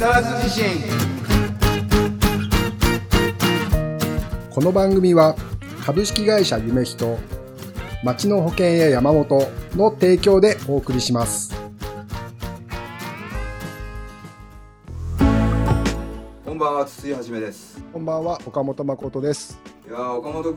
沢津地震。この番組は株式会社夢人町の保険や山本の提供でお送りします。こんばんは筒井はじめです。こんばんは岡本誠です。いやー岡本君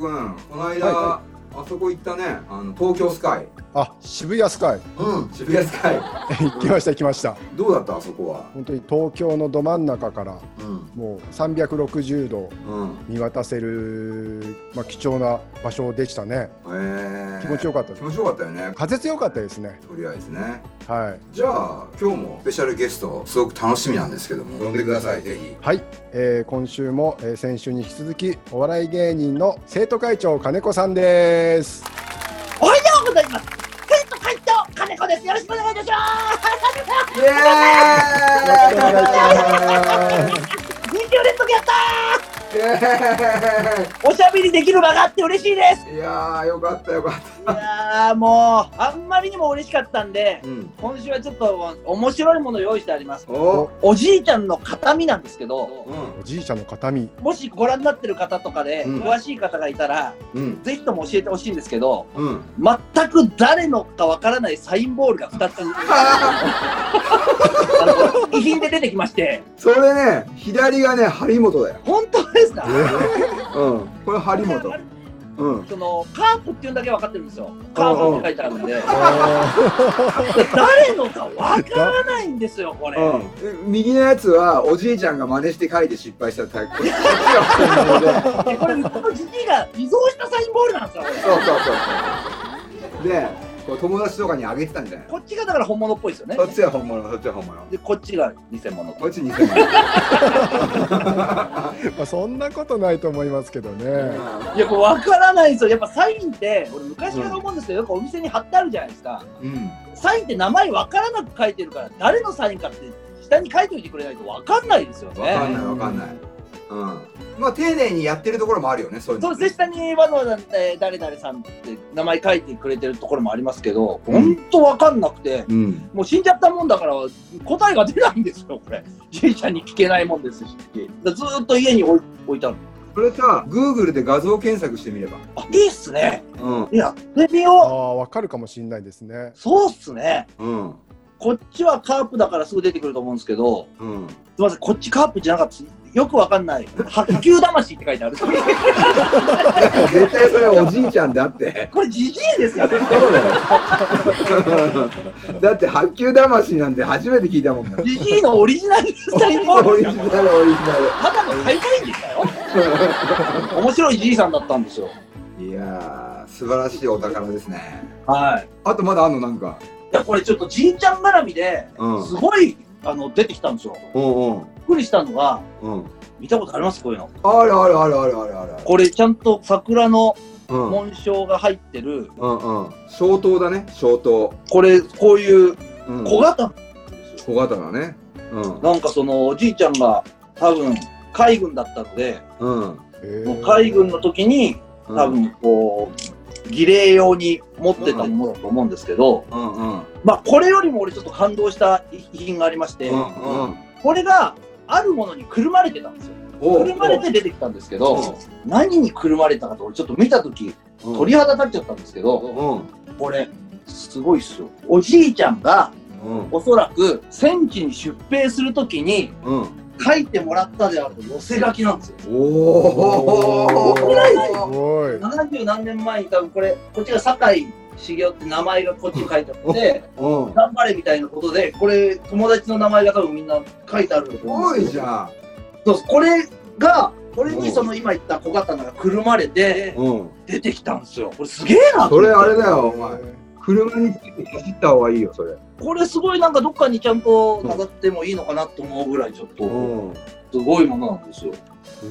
この間、はいはあそこ行ったねあの東京スカイ。あ渋谷スカイ。うん渋谷スカイ。行きました行きました。どうだったあそこは？本当に東京のど真ん中からうん。もう360度うん。見渡せる、まあ、貴重な場所でしたね。え。ー、気持ちよかった気持ちよかったよね。風強かったですね。とりあえずね。はい。じゃあ今日もスペシャルゲストすごく楽しみなんですけども呼んでくださいぜひ。はい、えー今週も、えー先週に引き続きお笑い芸人の生徒会長金子さんですおはようございます。生徒会長金子です。よろしくお願いいたします。イエ連続やった。おしゃべりできる場があって嬉しいです。いやーよかったよかっいやーもうあんまりにも嬉しかったんでた、うん。今週はちょっと面白いもの用意してあります。お。おじいちゃんの形見なんですけど、うおじいちゃんの形見。もしご覧になってる方とかでうん。詳しい方がいたら、んうん。ぜひとも教えてほしいんですけど、うん。全く誰のかわからないサインボールが2つ。遺品で出てきまして、それね左がね張本だよ。本当ですか？うん。これ張本 うん。そのカープっていうだけ分かってるんですよ。カープって書いてあるんで、あ誰のか分からないんですよ、これ。うん、で右のやつはおじいちゃんが真似して書いて失敗したタイプ。これ、うちのじじいが偽造したサインボールなんですよ。そうそうそう。でこう友達とかにあげてたんじゃないこっちがだから本物っぽいですよねそ。っちは本物そっちは本物で、こっちが偽物と。こっち偽物 まあそんなことないと思いますけどねいや、これ分からないんですよ。やっぱサインって、俺昔から思うんですけど、よくお店に貼ってあるじゃないですか。うんサインって名前分からなく書いてるから、誰のサインかって下に書いておいてくれないと分かんないですよわかんね。ないわかんないうんまあ丁寧にやってるところもあるよねそういうのそう下にわざわざ、えー誰々さんって名前書いてくれてるところもありますけど、うん本当分かんなくて、うんもう死んじゃったもんだから答えが出ないんですよ、これ。じいちゃんに聞けないもんですし。ずーっと家に置い置いたの。それさ Google で画像検索してみればあ、いいっすね。うんやってみあよあわかるかもしれないですねう。そうっすね。うんこっちはカープだからすぐ出てくると思うんですけど、うんすみません、こっちカープじゃなかった。よくわかんない。白球魂って書いてある。絶対それおじいちゃんだってこれじじいですよね。そうだよだって白球魂なんて初めて聞いたもんなじじいのオリジナルサインボールオリジナルオリジただの大会員でしたよ。面白いじいさんだったんですよ。ナルいやー素晴らしいお宝ですねはい。あとまだあんのなんかいや、これちょっとじいちゃん絡みで、うんすごい、あの、出てきたんですよ。うんうくりしたのが、うん。見たことあります？こういうの。あるあるあるあるあるあるこれ、ちゃんと桜のうん。うん紋章が入ってる、うん消灯だね消灯これ、こういううん。小型なんですよ。小型だね。うん。なんかその、おじいちゃんが多分、海軍だったので、うん。えもう海軍の時に、うん。多分こう、儀礼用に持ってたものだと思うんですけど、うんうん。まあ、これよりも俺ちょっと感動した遺品がありまして、うんうん。これがあるものにくるまれてたんですよ。おくるまれて出てきたんですけど、何にくるまれたかと俺ちょっと見たとき、うん。鳥肌立っちゃったんですけど、うん。これ、すごいっすよ。おじいちゃんが、うん。おそらく戦地に出兵するときにうん。書いてもらったである寄せ書きなんですよ。おおすごい70何年前に多分これ、こっちが酒井茂雄って名前がこっちに書いてあって、うん。頑張れみたいなことで、これ、友達の名前が多分みんな書いてあるとす思うんですよ。ごいじゃん。そうこれが、これうん。にその今言った小刀がくるまれてうん。出てきたんですよ。これすげえなそれあれだよお前。車に走った方がいいよそれ。これすごいなんかどっかにちゃんと飾ってもいいのかなと思うぐらいちょっとん。すごいものなんですよ。ぜ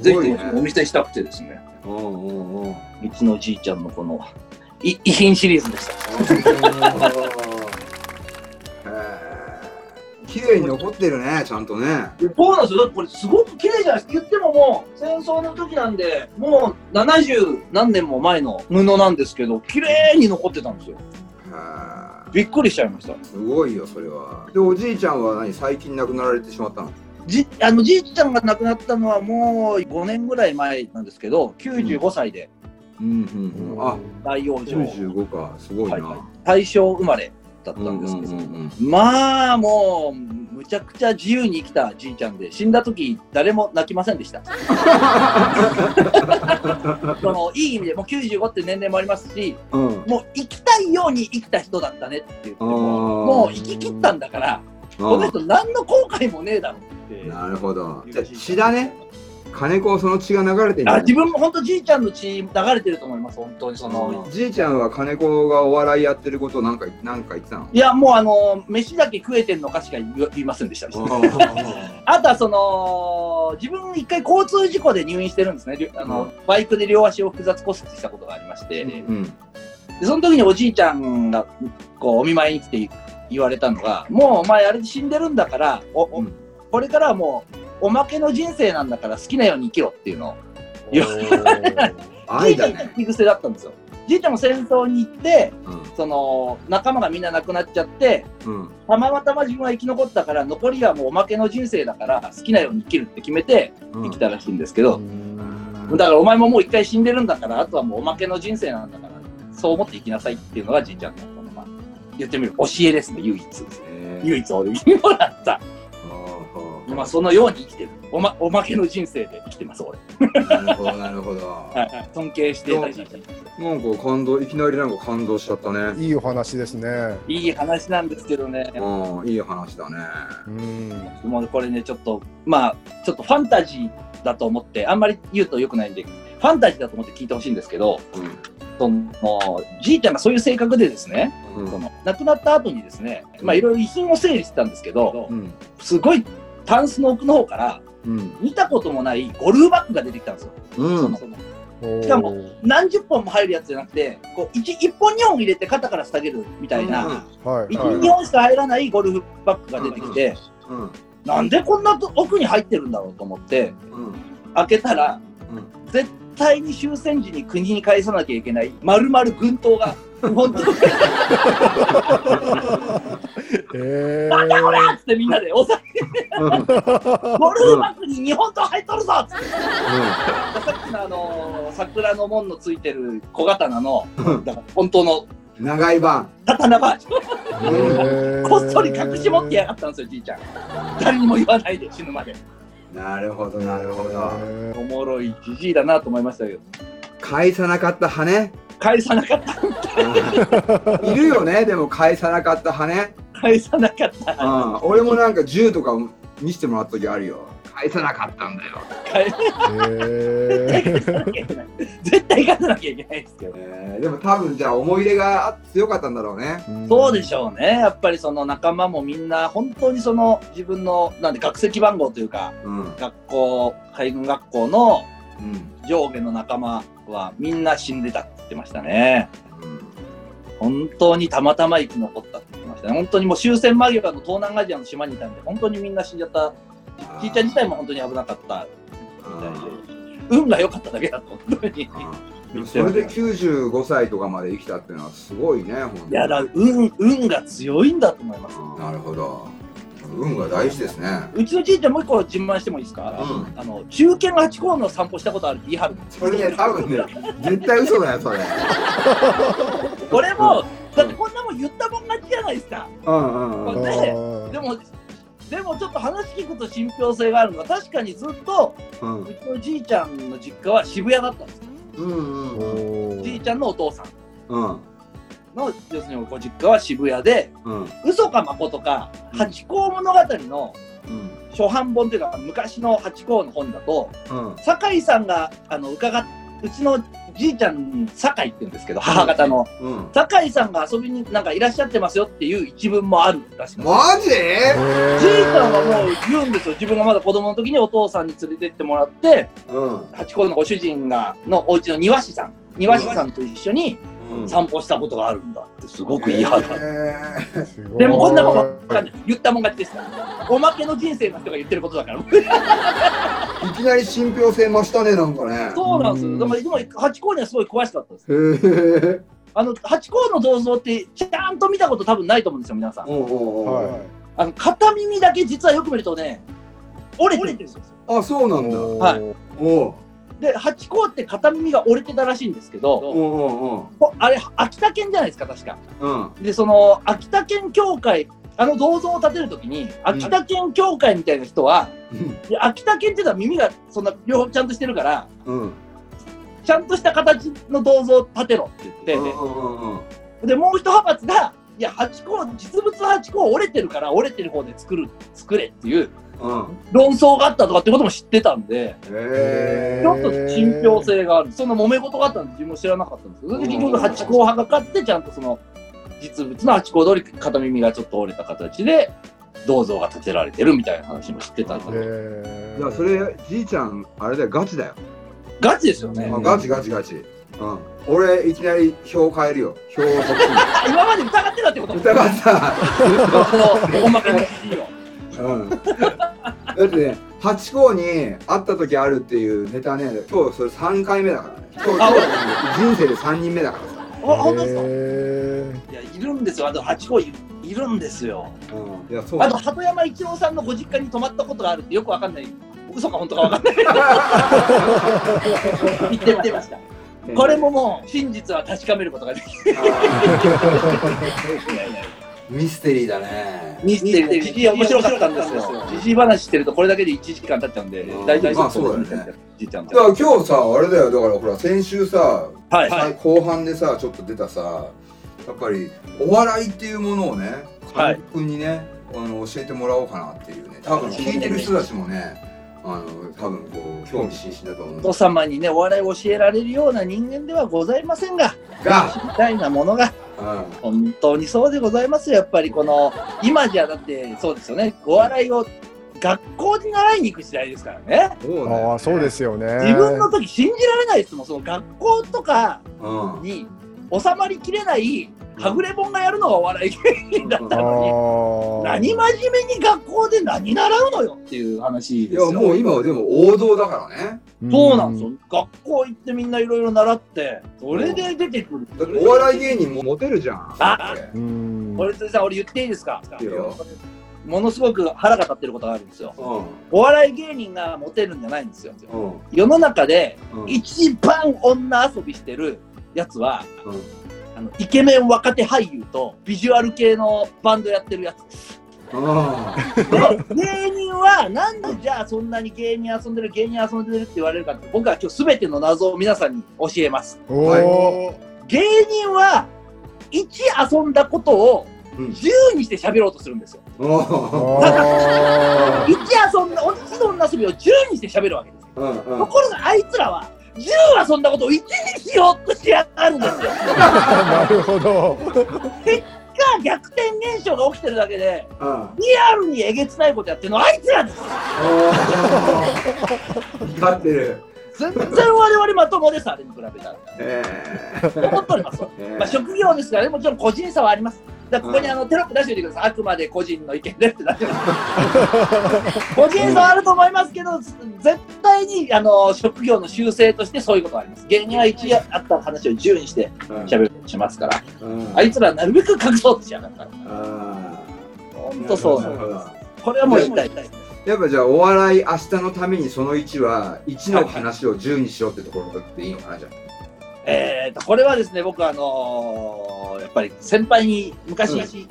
ひすごいねお見せしたくてですね。うんうんうん。うちのじいちゃんのこのい遺品シリーズでした。綺麗に残ってるねちゃんとねそうなんですよ。だってこれすごく綺麗じゃないですか。言ってももう戦争の時なんで、もう70何年も前の布なんですけど、綺麗に残ってたんですよ。びっくりしちゃいました。すごいよそれはでおじいちゃんは何最近亡くなられてしまったの？じあのじいちゃんが亡くなったのはもう5年ぐらい前なんですけど、95歳でうんうんうん。あ、大往生、95か。すごいな。はいはい大正生まれだったんですけど、うんうんうんまあもうむちゃくちゃ自由に生きたじいちゃんで死んだ時誰も泣きませんでした そのいい意味でもう95って年齢もありますしうん。もう生きたいように生きた人だったねって言ってももう生き切ったんだからこの人何の後悔もねえだろってなるほど。じゃあ血だね。金子その血が流れてるあ自分も本当じいちゃんの血流れてると思います本当にその、じいちゃんは金子がお笑いやってることなんかなんか言ってたの？いやもうあの飯だけ食えてんのかしか言いませんでした。あ とはその自分一回交通事故で入院してるんですね。あの、うん。バイクで両足を複雑骨折したことがありまして、うん。でその時におじいちゃんがこうお見舞いに来て言われたのがもうお前あれで死んでるんだからおおうんこれからはもうおまけの人生なんだから好きなように生きろっていうのをいやじ愛だいちゃんがね。口癖だったんですよ。じいちゃんも戦争に行ってうん。その仲間がみんな亡くなっちゃってうん。たまたま自分は生き残ったから残りはもうおまけの人生だから好きなように生きるって決めてうん。生きたらしいんですけど、だからお前ももう一回死んでるんだからあとはもうおまけの人生なんだからそう思って生きなさいっていうのがじいちゃんのこの、まあ、言ってみる教えですね唯一。えー。唯一俺にもらったあーまあそのように生きてるおまおまけの人生で生きてます俺、なるほど、なるほど。はいはい、尊敬してたじいちゃんなんか感動、いきなりなんか感動しちゃったね。いいお話ですね。いい話なんですけどねうん、いい話だね。うん。もうこれねちょっとまあちょっとファンタジーだと思ってあんまり言うとよくないんでファンタジーだと思って聞いてほしいんですけどそのじいちゃんがそういう性格でですね、うん。その亡くなった後にですねまあいろいろ遺品を整理してたんですけどうん。すごいタンスの奥の方からうん。見たこともないゴルフバッグが出てきたんですよ。うん。そのししかも何十本も入るやつじゃなくてこう 1, 1本2本入れて肩から下げるみたいな、はい。1、はい2本しか入らないゴルフバッグが出てきて、うん。なんでこんなと奥に入ってるんだろうと思ってうん。開けたらうん。絶対に終戦時に国に返さなきゃいけない丸々軍刀が本当に えなんだこれっつってみんなでお酒うん。ゴルフバッグに日本刀入っとるぞっつってさっきのあの桜の門のついてる小刀のうん。だから本当の長い版。刀バージョーンこっそり隠し持ってやがったんですよじいちゃん誰にも言わないで死ぬまでなるほど、なるほど。へおもろいじじいだなと思いましたけど返さなかった羽？ね。返さなかった いるよね、でも返さなかった羽ね。返さなかったうん。俺もなんか銃とか見せてもらった時あるよ。返さなかったんだよ。返えさなきゃいけない絶対返さなきゃいけないですけどえーでも多分じゃあ思い入れが強かったんだろうね。そうでしょうねやっぱりその仲間もみんな本当にその自分のなんで学籍番号というかうん。学校海軍学校のうん。上下の仲間はみんな死んでたって言ってましたねうん本当にたまたま生き残ったって言ってましたね本当にもう終戦間際の東南アジアの島にいたんで本当にみんな死んじゃった。じいちゃん自体も本当に危なかった。みたいで運が良かっただけだと本当に。でもそれで95歳とかまで生きたっていうのはすごいね、いやだ運運が強いんだと思います。なるほど。運が大事ですね。うちのじいちゃんもう一個自慢してもいいですか、うん。あの中堅八甲の散歩したことあるって言い張るそれね、多分ね、絶対嘘だよ、それ。こんな言ったもん勝ちじゃないですか。うんうんうん。ねでもでもちょっと話聞くと信憑性があるのは確かにずっとうん。うちのじいちゃんの実家は渋谷だったんですうんうんうん。じいちゃんのお父さん。うん。の要するにご実家は渋谷でうん。嘘か誠かうん。八甲物語のうん。初版本というか昔の八甲の本だとうん。酒井さんがあの伺っうちのじいちゃん酒井って言うんですけど母方の。うん。酒井さんが遊びになんかいらっしゃってますよっていう一文もあるらしいマジ？じいちゃんはもう言うんですよ。自分がまだ子供の時にお父さんに連れてってもらってうん。八甲のご主人がのお家の庭師さん。庭師さんと一緒にうん散歩したことがあるんだってすごく言い張る、でもこんなもん分かんない言ったもん勝ちですからおまけの人生の人が言ってることだから。ー いきなり信憑性増したね、なんかね。そうなんですうん。よだからでも八甲にはすごい詳しかったです。あの八甲の銅像ってちゃんと見たこと多ぶんないと思うんですよ皆さん。あの片耳だけ実はよく見るとね折れてるんですよ。あ、そうなんだ。はい。おうで、ハチ公って片耳が折れてたらしいんですけど、おうおうこあれ、秋田県じゃないですか、確か。おううん。で、その、秋田県協会、あの銅像を建てるときに、秋田県協会みたいな人は、で秋田県っていうのは耳がそんな両方ちゃんとしてるから、うん。ちゃんとした形の銅像を建てろって言って、うんうんうんで、もう一派閥が、いや、ハチ公、実物ハチ公折れてるから折れてる方で作る、作れっていううん。論争があったとかってことも知ってたんで、へちょっと信憑性がある。その揉め事があったんで自分も知らなかったんですけど、それで結局ハチ公派が勝って、ちゃんとその実物のハチ公通り片耳がちょっと折れた形で銅像が建てられてるみたいな話も知ってたんで、へじゃあそれじいちゃんあれだよガチだよ。ガチですよね。あガチガチガチ。うん。俺いきなり票変えるよ。票を今まで疑ってたってこと？疑った。その、おまけの記事を。うん。だってね、ハチ公に会った時あるっていうネタね、今日それ3回目だからね。今日今日人生で3人目だからさ。あ、本当ですか？いへや、いるんですよ。あと、ハチ公いいるんですよ。うん。いや、そうあと、鳩山一郎さんのご実家に泊まったことがあるってよくわかんない。嘘か本当かわかんない。言って言ってました。これももう、真実は確かめることができる。ミステリーだね。ミステリー、じじい面白かったんですよ。じじい話してるとこれだけで1時間経っちゃうんでうん、大丈夫まあそうだねじいちゃんと。だから今日さ、あれだよ、だからほら、先週さ、はい。さ後半でさ、ちょっと出たさ、やっぱりお笑いっていうものをね、はい監督にね、あの教えてもらおうかなっていうね、多分聞いてる人たちもね、あの多分こう興味津々だと思う。んお様にね、お笑いを教えられるような人間ではございませんが、が、みたいなものが、うん、本当にそうでございますよ。やっぱりこの、今じゃだってそうですよね、お笑いを学校に習いに行く時代ですからね。そうだよね。ああ、そうですよね。自分の時信じられないですもん、その学校とかうん。に収まりきれない、はぐれ本がやるのがお笑い芸人だったのに。何真面目に学校で何習うのよっていう話いですよ。やもう今はでも王道だからねそうなんですよ。学校行ってみんないろいろ習って、それで出てくる。だってお笑い芸人もモテるじゃんあうん。これさん、俺言っていいですか？いいよものすごく腹が立ってることがあるんですよ。うお笑い芸人がモテるんじゃないんですよ。んうん世の中でうん一番女遊びしてるやつは、うんあのイケメン若手俳優とビジュアル系のバンドやってるやつです。あで芸人はなんでじゃあそんなに芸人遊んでる芸人遊んでるって言われるかって僕は今日全ての謎を皆さんに教えます。おお。芸人は1遊んだことをうん10にして喋ろうとするんですよ。うんあ1遊んだ、一度の遊びを10にして喋るわけです。ところがあいつらは10遊んだことを1にしようとしてやがるんですよ。あ。なるほど。が逆転現象が起きてるだけで、うんリアルにえげつないことやってるのはあいつらです。光ってる。全然我々まともです、あれに比べたら。え思っております。えまあ、職業ですからね、もちろん個人差はあります。だここにあのテロップ出しておいてください。あくまで個人の意見でってださい 個人差はあると思いますけど、絶対にあの職業の修正としてそういうことがあります。芸人は1あった話を10にして喋るようにしますから、うんあいつらはなるべく隠そうとしやがるから。あ本当そうなるほどこれはもう言いたい。やっぱじゃあお笑い明日のためにその1は1の話を10にしようってところでいいのかなじゃえーと、これはですね、僕はあのーやっぱり先輩に昔、うん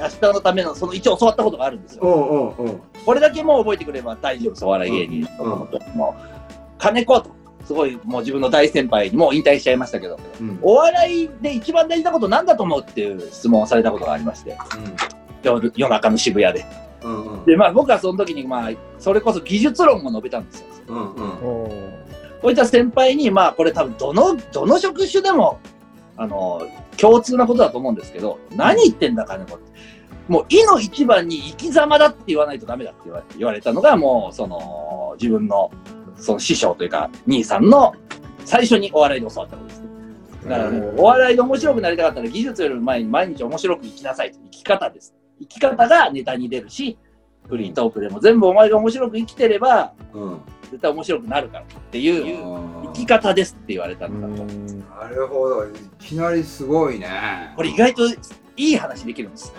明日のためのその一応教わったことがあるんですあ。よ。うんうんうん。これだけもう覚えてくれば大丈夫です、お笑い芸人と思うと。もう、金子と、すごいもう自分の大先輩にもう引退しちゃいましたけど、うんお笑いで一番大事なことなんだと思うっていう質問をされたことがありまして、夜夜中の渋谷で。うんうんで、まあ僕はその時に、まあ、それこそ技術論を述べたんですよ。うんうんおこういった先輩に、まあこれ多分どの、どの職種でも、あの、共通なことだと思うんですけど、何言ってんだ金子って。もう、いの一番に生き様だって言わないとダメだって言わ言われたのが、もう、その、自分の、その師匠というか、兄さんの最初にお笑いで教わったことですね。だからもう、お笑いで面白くなりたかったら、技術より前に毎日面白く生きなさいと。生き方です。生き方がネタに出るし、フリートークでも全部お前が面白く生きてれば、うん。絶対面白くなるからっていうあ生き方ですって言われたんだと。ーなるほど。いきなりすごいね。これ意外といい話できるんです。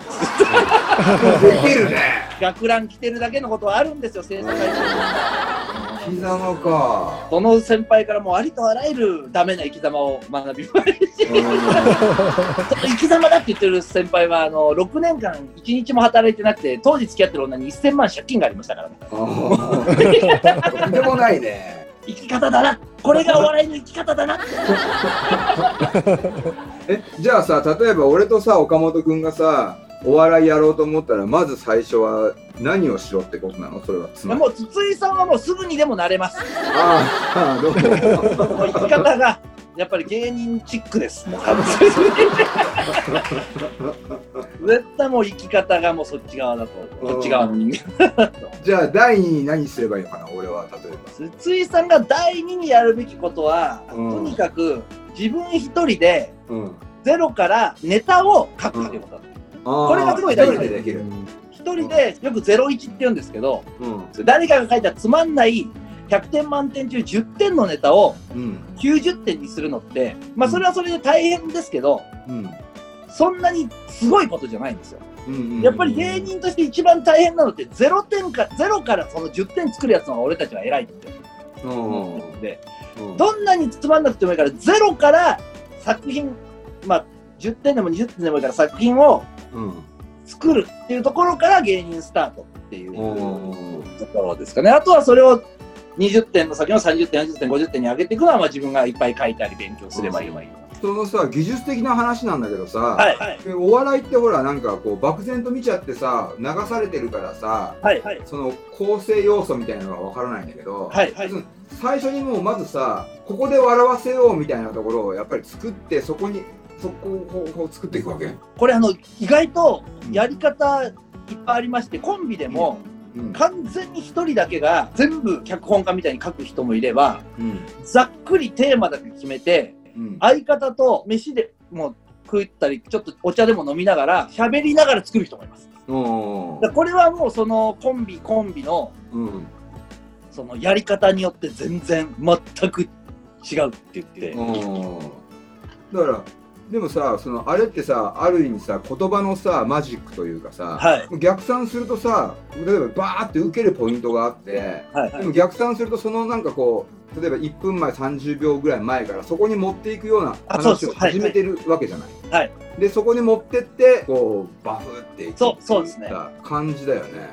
できるね。学ラン着てるだけのことはあるんですよ、制作会社生き様か。その先輩からもうありとあらゆるダメな生き様を学びました生き様だって言ってる先輩は、あの、6年間1日も働いてなくて、当時付き合ってる女に1000万借金がありましたからね。とんでもないね。生き方だなこれがお笑いの生き方だな。え、じゃあさ、例えば俺とさ、岡本くんがさ、お笑いやろうと思ったら、まず最初は何をしろってことなの？それは。つまりもう筒井さんはもうすぐにでもなれます。ああ、どうも。生き方が、やっぱり芸人チックです。もう絶対もう生き方がもうそっち側だと。こっち側の人間。じゃあ、第二に何すればいいのかな？俺は、例えば。筒井さんが第二にやるべきことは、うんとにかく自分一人でうん。ゼロからネタを書くっていうことだ。ここれがすごい大人でできる。一人でよくゼロ一って言うんですけど、うん。誰かが書いたつまんない100点満点中10点のネタをうん。90点にするのって、まあそれはそれで大変ですけど、うん。そんなにすごいことじゃないんですよ。うん。やっぱり芸人として一番大変なのって0点か、0からその10点作るやつの方が俺たちは偉いってうん。思ってて、うん。どんなにつまんなくてもいいから、0から作品、まあ10点でも20点でもいいから作品をうん。作るっていうところから芸人スタートっていううんところですかね。あとはそれを20点の先の30点、40点、50点に上げていくのは、まあ自分がいっぱい書いたり勉強すればいいわいい。そのさ、技術的な話なんだけどさ、はい、はい、お笑いってほら、なんかこう、漠然と見ちゃってさ、流されてるからさ、はい、はい、その構成要素みたいなのがわからないんだけど、はい、はい。最初にもうまずさ、ここで笑わせようみたいなところをやっぱり作って、そこに、そこを作っていくわけ？これあの、意外とやり方いっぱいありまして、コンビでもうん。完全に一人だけが全部脚本家みたいに書く人もいれば、うん。ざっくりテーマだけ決めて、うん。相方と飯でもう食ったり、ちょっとお茶でも飲みながら、喋りながら作る人もいます。これはもうそのコンビコンビのうん。そのやり方によって全然全く違うって言って、だから、でもさ、そのあれってさ、ある意味さ、言葉のさ、マジックというかさ、はい。逆算するとさ、例えばバーって受けるポイントがあって、はい。でも逆算するとそのなんかこう例えば1分前30秒ぐらい前からそこに持っていくような話を始めてるわけじゃない。はい。でそこに持ってってこうバフっていくそうそうですね。っていった感じだよね。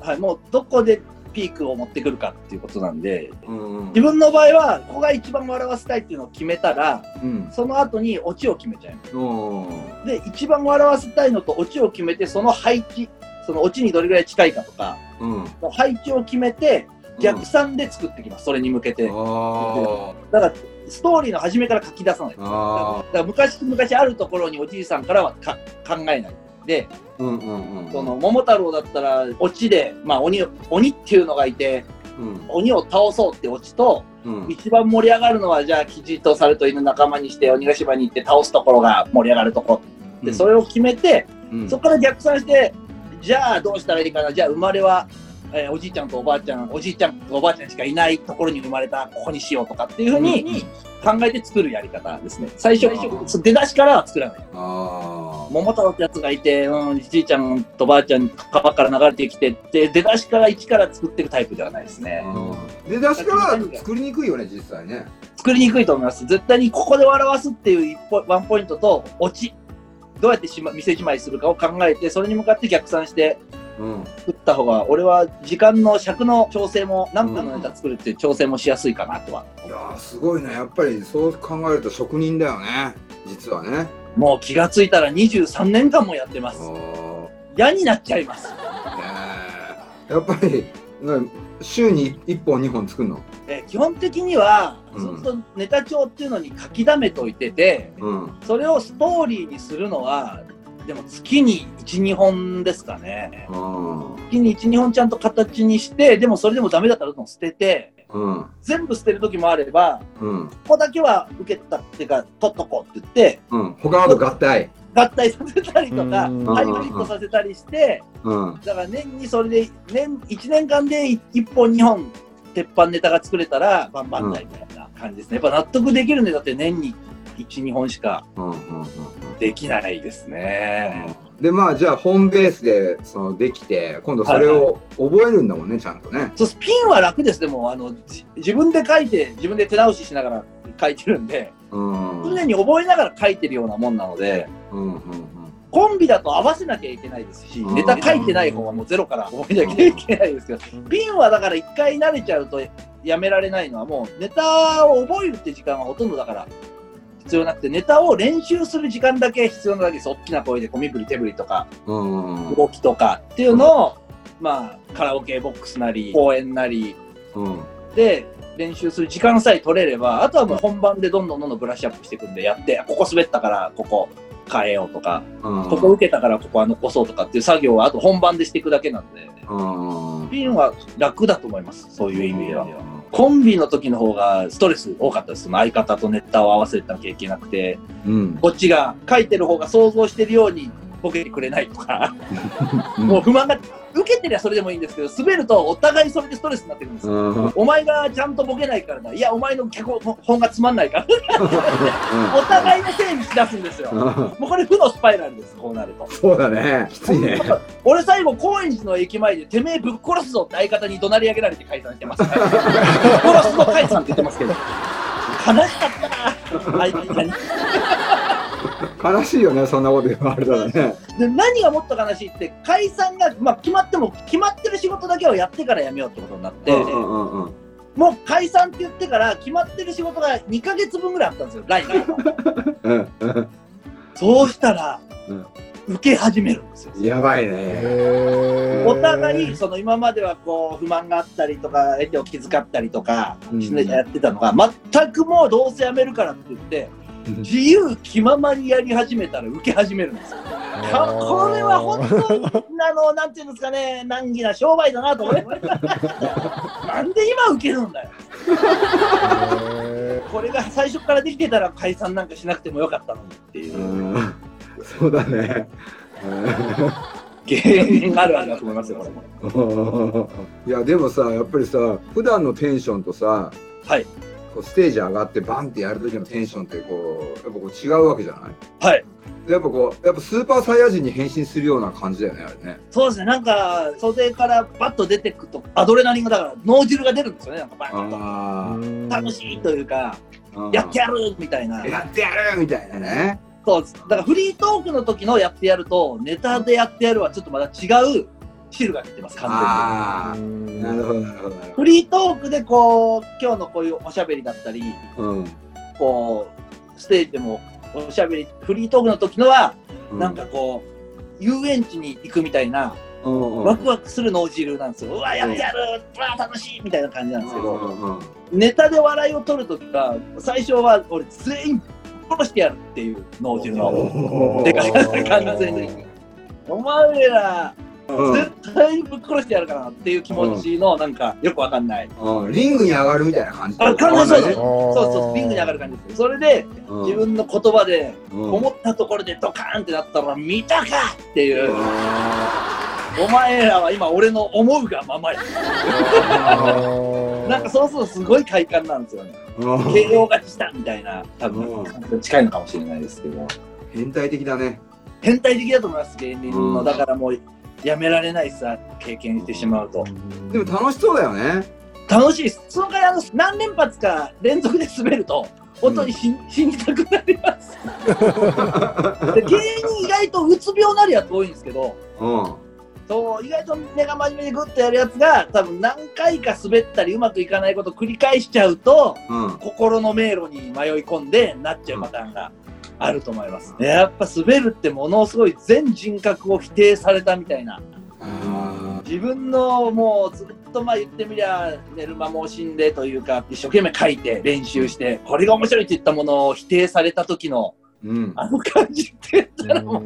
はい、もうどこでピークを持ってくるかっていうことなんでうんうん。自分の場合はここが一番笑わせたいっていうのを決めたらうん。その後にオチを決めちゃいます。うん。で一番笑わせたいのとオチを決めてその配置そのオチにどれぐらい近いかとかうん。配置を決めて逆算で作ってきます、それに向けて。あだからストーリーの初めから書き出さないだから昔昔あるところにおじいさんからはか考えないでーうんうんうん。その桃太郎だったらオチで、まあ、鬼を鬼っていうのがいてうん。鬼を倒そうってオチとうん。一番盛り上がるのはじゃあキジと猿と犬仲間にして鬼ヶ島に行って倒すところが盛り上がるとこ。で、それを決めてうん。そこから逆算してじゃあどうしたらいいかな？じゃあ生まれは、えーおじいちゃんとおばあちゃんおじいちゃんとおばあちゃんしかいないところに生まれたここにしようとかっていうふうに考えて作るやり方ですね。最初出だしからは作らない。あ桃太郎ってやつがいて、うん、じいちゃんとばあちゃん川から流れてきてって出だしから一から作っていくタイプではないですね。ー出だしから作りにくいよね実際ね。作りにくいと思います。絶対にここで笑わすっていう一ポワンポイントとオチどうやってしま店じまいするかを考えてそれに向かって逆算してうん。作った方が俺は時間の尺の調整も何分のネタ作るっていう調整もしやすいかなとは。いやーすごいね。やっぱりそう考えると職人だよね。実はね。もう気がついたら23年間もやってます。あ嫌になっちゃいます。ーやっぱりな週に1本2本作るの？えー基本的にはうん。ずっとネタ帳っていうのに書き溜めといてて、うん。それをストーリーにするのはでも月に12本ですかね。うん月に12本ちゃんと形にしてでもそれでもダメだったらどんどん捨ててうん全部捨てる時もあればうんここだけは受けたっていうか取っとこうって言ってうん他のと合体合体させたりとか、うんハイブリッドさせたりして、うん。だから年にそれで、年、1年間で1本、2本、鉄板ネタが作れたら、バンバンだみたいな感じですね。やっぱ納得できるんで、だって年に1、2本しか。できないですね。で、まあ、じゃあ、ホームベースで、その、できて、今度それを覚えるんだもんね、ちゃんとね。そうピンは楽です。でも、あの、じ自分で書いて、自分で手直ししながら書いてるんで、うん。うん。常に覚えながら書いてるようなもんなので、うん。コンビだと合わせなきゃいけないですし、うんネタ書いてない方はもうゼロから覚えなきゃいけないですけど、ピンはだから一回慣れちゃうとやめられないのはもうネタを覚えるって時間はほとんどだから必要なくて、ネタを練習する時間だけ必要なだけです。大きな声でこう身振り手振りとか。動きとかっていうのを、まあカラオケボックスなり公演なりうん。で練習する時間さえ取れれば、あとはもう本番でどんどんどんどんブラッシュアップしていくんでやって、ここ滑ったからここ変えようとか、うん。ここ受けたからここは残そうとかっていう作業はあと本番でしていくだけなんで、うん。ピンは楽だと思います。そういう意味では。コンビの時の方がストレス多かったです。その相方とネタを合わせなきゃいけなくて、うん。こっちが書いてる方が想像してるようにボケてくれないとか、もう不満が、受けてりゃそれでもいいんですけど、滑るとお互いそれでストレスになってくるんですよ。うん。お前がちゃんとボケないからだ。いや、お前の脚本がつまんないから。お互いのせいにしだすんですよ。もうこれ負のスパイラルです、こうなると。そうだね。きついね。俺最後、高円寺の駅前で、てめえぶっ殺すぞって相方に怒鳴り上げられて解散してます。ぶ っ殺すぞ解散って言ってますけど。悲しかったな 相方に。悲しいよね、そんなこと言われたらね。で、何がもっと悲しいって、解散が、まあ、決まっても、決まってる仕事だけをやってからやめようってことになって、うんうんうんうん。もう解散って言ってから、決まってる仕事が2ヶ月分ぐらいあったんですよ、来年の。うんうんそうしたら、うん受け始めるんですよ。やばいね。お互いその今まではこう不満があったりとか相手を気遣ったりとかやってたのが全くもうどうせやめるからって言って自由気ままにやり始めたら受け始めるんですよ。かこれは本当にあのなんていうんですかね難儀な商売だなと思いました。なんで今受けるんだよ。へこれが最初からできてたら解散なんかしなくてもよかったのにっていうう。ん。そうだね。原因あるあるだと思いますよこれも。いやでもさやっぱりさ普段のテンションとさはいこうステージ上がってバンってやる時のテンションってこうやっぱこう違うわけじゃない？はい。やっぱこうやっぱスーパーサイヤ人に変身するような感じだよねあれねそうですね、なんか袖からバッと出てくと、アドレナリンがだから脳汁が出るんですよね、なんかバーンと。楽しいというか、あやってやるみたいな。やってやるみたいなねそうです。だからフリートークの時のやってやると、ネタでやってやるはちょっとまた違う汁が出てます、完ああうんなるほどなるほど。フリートークでこう、今日のこういうおしゃべりだったり、どうんこう、ステージでもおしゃべり、フリートークの時のは、なんかこう、遊園地に行くみたいな、うんうんワクワクする脳汁なんですよ。うわ、やってやるうわ、楽しいみたいな感じなんですけど。うんうんうんネタで笑いを取るときが、最初は俺全員殺してやるっていう脳汁のでかさ完全に。お前ら、うん絶対にぶっ殺してやるからなっていう気持ちのなんかよくわかんない。うんリングに上がるみたいな感じあ完全にそうですねそうそう、リングに上がる感じです。それでうん自分の言葉でうん思ったところでドカーンってなったら見たかっていうう。んお前らは今俺の思うがままや。なんかそうするとすごい快感なんですよね。うん KO 勝ちしたみたいな、多うん分近いのかもしれないですけど。変態的だね変態的だと思います、芸人の。うんだからもう、やめられないさ、経験してしまうと。でも楽しそうだよね楽しいです。その代わり、あの、何連発か連続で滑ると、本当に死,、死にたくなります。で芸人意外とうつ病なるやつ多いんですけど、うんそう意外と根が真面目にグッとやるやつが多分何回か滑ったりうまくいかないこと繰り返しちゃうとうん心の迷路に迷い込んでなっちゃうパターンがあると思います。やっぱ滑るってものすごい全人格を否定されたみたいな。あ自分のもうずっとまあ言ってみりゃ寝る間も惜しんでというか一生懸命書いて練習してこれが面白いって言ったものを否定された時のーうん。あの感じって言ったらもう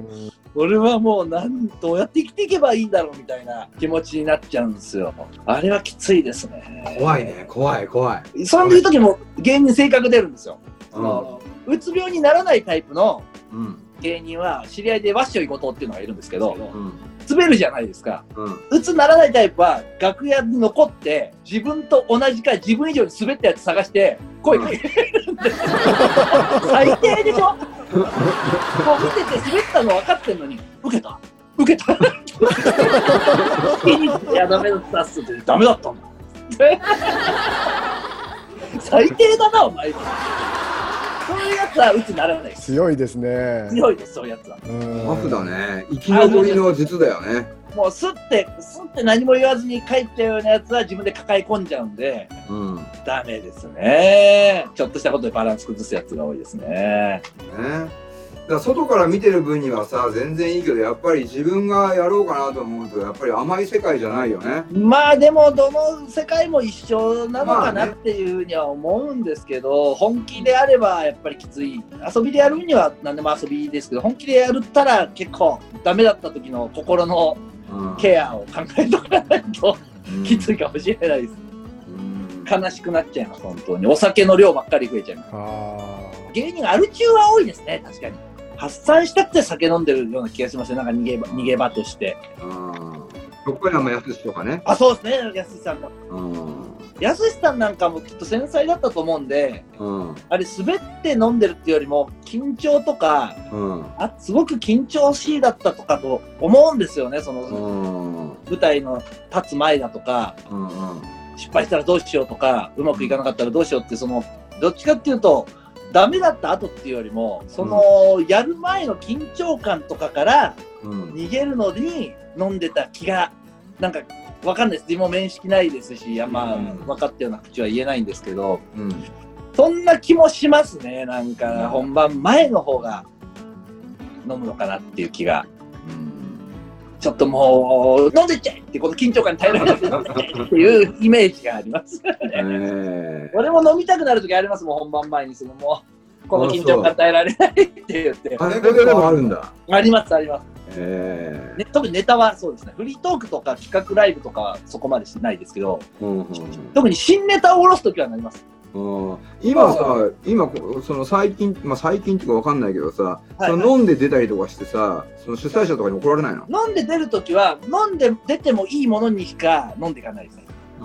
俺はもうなんどうやって生きていけばいいんだろうみたいな気持ちになっちゃうんですよ。あれはきついですね。怖いね怖い怖い。そういう時も芸人性格出るんですよ、うんうつ病にならないタイプのうん。芸人は知り合いでワッショイ後藤っていうのがいるんですけどうん。滑るじゃないですか。うん。鬱ならないタイプは楽屋に残って自分と同じか自分以上に滑ったやつ探して声かけるんです。よ最低でしょ？もう見てて滑ったの分かってんのに受けた。受けた。いやダメだったっすってダメだったんだ。最低だなお前そういうやつは鬱ならないです。強いですね。強いですそういうやつは。うん。タフだね。生き残りの術だよねもうすってすって何も言わずに帰ったようなやつは自分で抱え込んじゃうんでうん。ねダメですね。ちょっとしたことでバランス崩すやつが多いですね。だから外から見てる分にはさ全然いいけどやっぱり自分がやろうかなと思うとやっぱり甘い世界じゃないよねまあでもどの世界も一緒なのかなっていうふうには思うんですけど、本気であればやっぱりきつい。遊びでやるには何でも遊びですけど、本気でやるったら結構ダメだった時の心のうんケアを考えとかないとうんきついかもしれないです。うん悲しくなっちゃいます、本当に。お酒の量ばっかり増えちゃいます。あ芸人アル中は多いですね、確かに。発散したくて酒飲んでるような気がしますね、なんか逃げ場逃げ場として。うん。横山やすしとかね。あ、そうですね、やすしさんの。うん。やすしさんなんかもきっと繊細だったと思うんで、うん。あれ、滑って飲んでるっていうよりも、緊張とか、うん。あすごく緊張しいだったとかと思うんですよね、その、うん。舞台の立つ前だとか、うんうん。失敗したらどうしようとか、うまくいかなかったらどうしようって、その、どっちかっていうと、ダメだった後っていうよりも、その、やる前の緊張感とかからうん逃げるのに飲んでた気が、なんか、わかんないです。自分も面識ないですし、あんまうん分かったような口は言えないんですけど、うんそんな気もしますね。なんうんか、本番前の方が飲むのかなっていう気が。ちょっともう、飲んでっちゃえって、この緊張感に耐えられなくて飲んでっていうイメージがあります。え俺も飲みたくなる時ありますもん、本番前に。そのもう、この緊張感耐えられないって言って。あれだけでもあるんだあります、あります。えね、特にネタはそうですね。フリートークとか企画ライブとかはそこまでしないですけど、えうんうん特に新ネタを下ろす時はなります。うん。今さ今その最近まあ最近っていうかわかんないけどさ、はいはい。その飲んで出たりとかしてさその主催者とかに怒られないの？飲んで出る時は、飲んで出てもいいものにしか飲んでいかないです。ね。う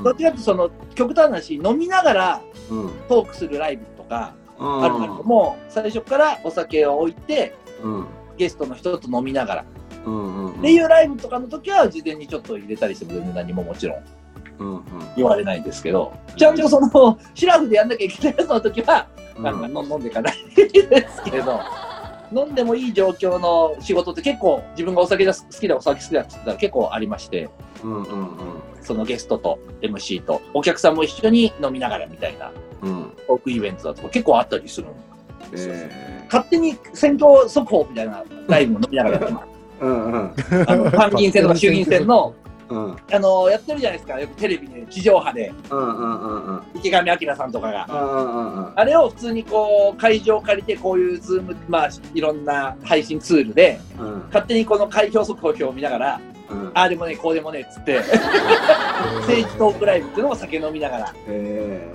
ん。どっちかってその極端な話飲みながらうん。トークするライブとかああるんだけども最初からお酒を置いてうん。ゲストの人と飲みながら。っうんうん。ていうライブとかの時は事前にちょっと入れたりしても全然何ももちろんうんうん言われないんですけどちゃんとそのシラフでやんなきゃいけないやつの時はうんなんか飲んでいかないですけど。飲んでもいい状況の仕事って結構自分がお酒が好きだお酒好きだって言ったら結構ありましてうんうんそのゲストと MC とお客さんも一緒に飲みながらみたいなうんうんトークイベントだとか結構あったりするんですよ。え勝手に選挙速報みたいなライブを飲みながらやってます。えうんうんあの 参議院選とか衆議院選の、うん。あのやってるじゃないですか、よくテレビで地上波で。うんうんうんうん。池上彰さんとかが。うんうんうんあれを普通にこう会場を借りてこういうズーム、まあいろんな配信ツールでうん。勝手にこの開票速報表を見ながら、うん。ああでもねこうでもねっつって 政治トークライブっていうのを酒飲みながらえ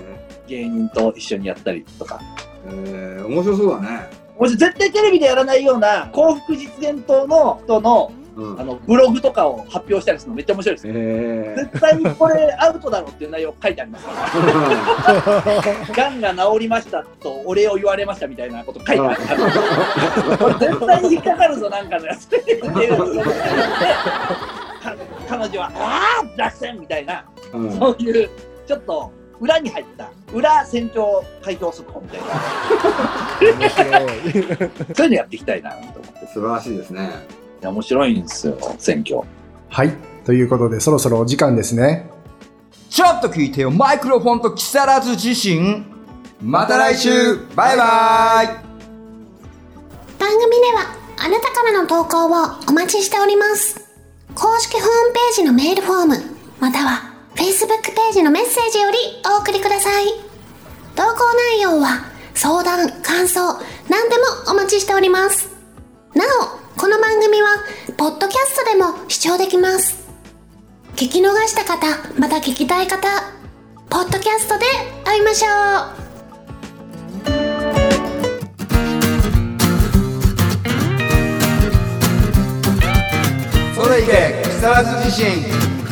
芸人と一緒にやったりとか。えええ面白そうだね。もし絶対テレビでやらないような幸福実現党の人のうんあのブログとかを発表したりするのめっちゃ面白いですよ。ええ絶対にこれアウトだろっていう内容書いてありますから。がんが治りましたとお礼を言われましたみたいなこと書いてある。絶対に引っかかるぞなんかのやつって彼女はああ落選みたいなうんそういうちょっと裏に入った裏選挙開票速報みたいな面白い。そういうのやっていきたいなと思って。素晴らしいですねいや面白いんですよ選挙。はい。ということで、そろそろお時間ですね。ちょっと聞いてよ、マイクロフォンと木更津自身。また来週バイバイ番組ではあなたからの投稿をお待ちしております。公式ホームページのメールフォーム、または Facebook ページのメッセージよりお送りください。投稿内容は相談、感想、何でもお待ちしております。なお、この番組はポッドキャストでも視聴できます。聞き逃した方また聞きたい方ポッドキャストで会いましょう。それいけ木更津地震。